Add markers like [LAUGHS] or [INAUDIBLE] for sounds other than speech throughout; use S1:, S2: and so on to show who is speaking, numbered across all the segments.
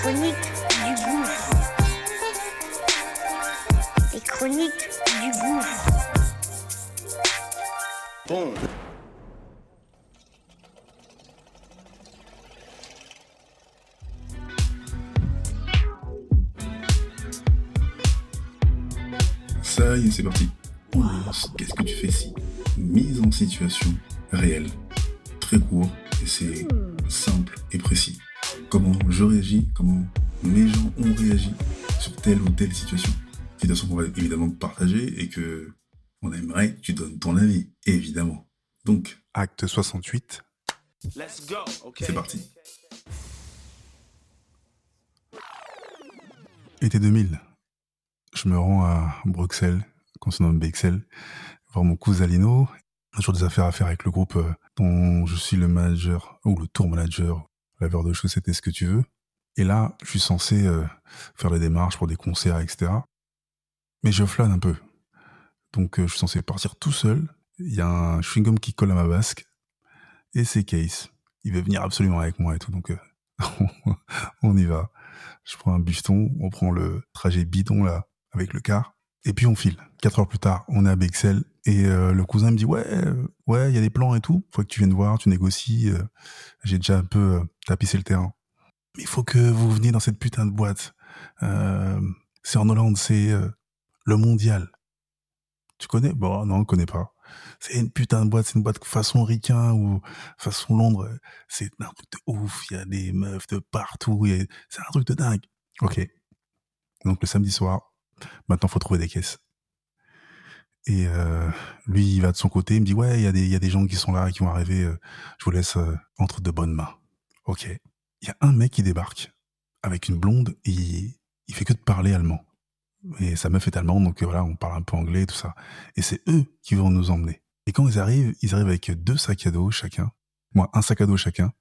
S1: Chroniques du gouffre. Les chroniques du gouffre.
S2: Bon.
S3: Ça y est, c'est parti. Lance. Qu'est-ce que tu fais ici? Mise en situation réelle. Très court et c'est simple et précis. Comment je réagis, comment mes gens ont réagi sur telle ou telle situation. Situation qu'on va évidemment partager et que on aimerait que tu donnes ton avis, évidemment. Donc, acte 68,
S2: Let's go. Okay.
S3: c'est parti. Été 2000. Je me rends à Bruxelles, qu'on se nomme BXL, voir mon cousin Lino. Toujours des affaires à faire avec le groupe euh, dont je suis le manager, ou le tour manager, laveur de chaussettes et ce que tu veux. Et là, je suis censé euh, faire les démarches pour des concerts, etc. Mais je flâne un peu. Donc, euh, je suis censé partir tout seul. Il y a un chewing-gum qui colle à ma basque. Et c'est Case. Il veut venir absolument avec moi et tout. Donc, euh, [LAUGHS] on y va. Je prends un bifton, on prend le trajet bidon là, avec le car. Et puis on file. Quatre heures plus tard, on est à Bexel et euh, le cousin me dit ouais, euh, ouais, il y a des plans et tout. Faut que tu viennes voir, tu négocies. euh, J'ai déjà un peu tapissé le terrain. Mais il faut que vous veniez dans cette putain de boîte. C'est en Hollande, c'est le mondial. Tu connais? Bon, non, on connaît pas. C'est une putain de boîte, c'est une boîte façon ricain ou façon Londres. C'est un truc de ouf. Il y a des meufs de partout. C'est un truc de dingue. Ok. Donc le samedi soir, maintenant faut trouver des caisses. Et euh, lui, il va de son côté, il me dit ouais, il y a des, y a des gens qui sont là, qui vont arriver. euh, je vous laisse euh, entre de bonnes mains. Ok. Il y a un mec qui débarque avec une blonde. Et il, il fait que de parler allemand. Et sa meuf est allemande, donc voilà, on parle un peu anglais, tout ça. Et c'est eux qui vont nous emmener. Et quand ils arrivent, ils arrivent avec deux sacs à dos chacun. Moi, un sac à dos chacun.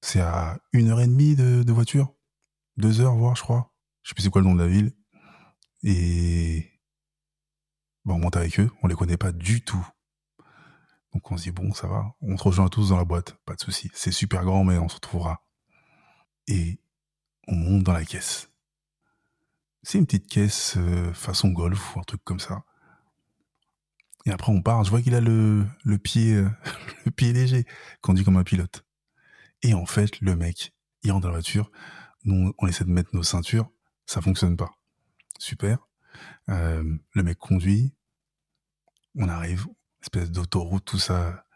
S3: C'est à une heure et demie de, de voiture. Deux heures, voire, je crois. Je sais plus c'est quoi le nom de la ville. Et bon, on monte avec eux. On les connaît pas du tout. Donc on se dit, bon, ça va. On se rejoint tous dans la boîte. Pas de souci. C'est super grand, mais on se retrouvera. Et on monte dans la caisse. C'est une petite caisse euh, façon golf ou un truc comme ça. Et après, on part. Je vois qu'il a le, le pied, euh, [LAUGHS] le pied léger, conduit comme un pilote. Et en fait, le mec, il rentre dans la voiture. Nous, on essaie de mettre nos ceintures. Ça fonctionne pas. Super. Euh, le mec conduit. On arrive. Espèce d'autoroute, tout ça.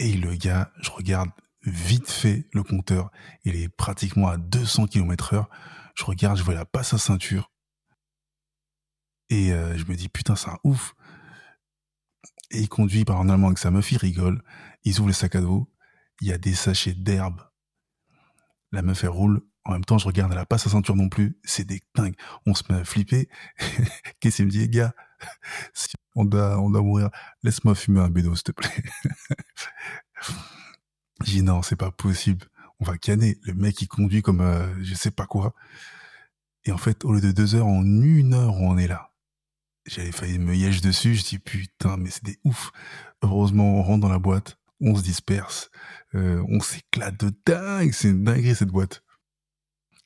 S3: Et le gars, je regarde vite fait le compteur. Il est pratiquement à 200 km heure. Je regarde, je vois la passe à ceinture. Et euh, je me dis, putain, c'est un ouf. Et il conduit par en allemand avec sa meuf, il rigole. Ils ouvrent le sac à dos. Il y a des sachets d'herbe. La meuf, elle roule. En même temps, je regarde, elle a pas sa ceinture non plus. C'est des dingues. On se met à flipper. [LAUGHS] Qu'est-ce qu'il me dit, gars? [LAUGHS] On doit, on doit mourir. Laisse-moi fumer un bédo, s'il te plaît. [LAUGHS] J'ai dit, non, c'est pas possible. On va canner. Le mec, il conduit comme, euh, je sais pas quoi. Et en fait, au lieu de deux heures, en une heure, on est là. J'avais failli me yèche dessus. Je dis, putain, mais c'est des ouf. Heureusement, on rentre dans la boîte. On se disperse. Euh, on s'éclate de dingue. C'est une dinguerie, cette boîte.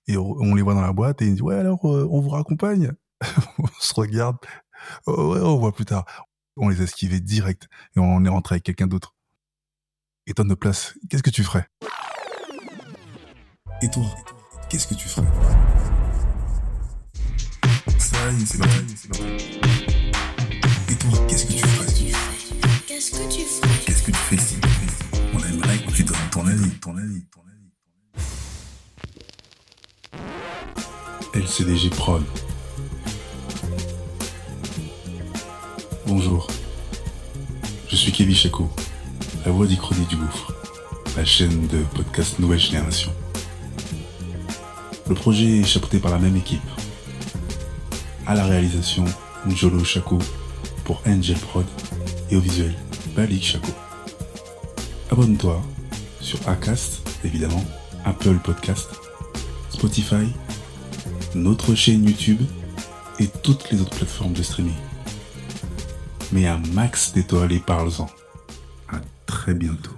S3: Et on les voit dans la boîte et ils disent, ouais, alors, euh, on vous raccompagne. [LAUGHS] on se regarde. Oh, ouais, on voit plus tard. On les a esquivés direct. Et on est rentré avec quelqu'un d'autre. Et toi, de place, qu'est-ce que tu ferais? Et toi, qu'est-ce que tu ferais? Ça y est, c'est parti. Et toi, qu'est-ce que tu ferais?
S1: Qu'est-ce que tu ferais?
S3: Qu'est-ce que tu fais On aimerait que tu donnes ton ton avis, ton avis, ton avis. LCDG Prod. Bonjour. Je suis Kevin Chaco, la voix d'Ichronie du Gouffre, la chaîne de podcast Nouvelle Génération. Le projet est chapeauté par la même équipe. À la réalisation, Njolo Chaco pour Angel Prod et au visuel, Balik Chaco. Abonne-toi sur Acast, évidemment, Apple Podcast, Spotify, notre chaîne YouTube et toutes les autres plateformes de streaming. Mais un max d'étoiles et parle-en. À très bientôt.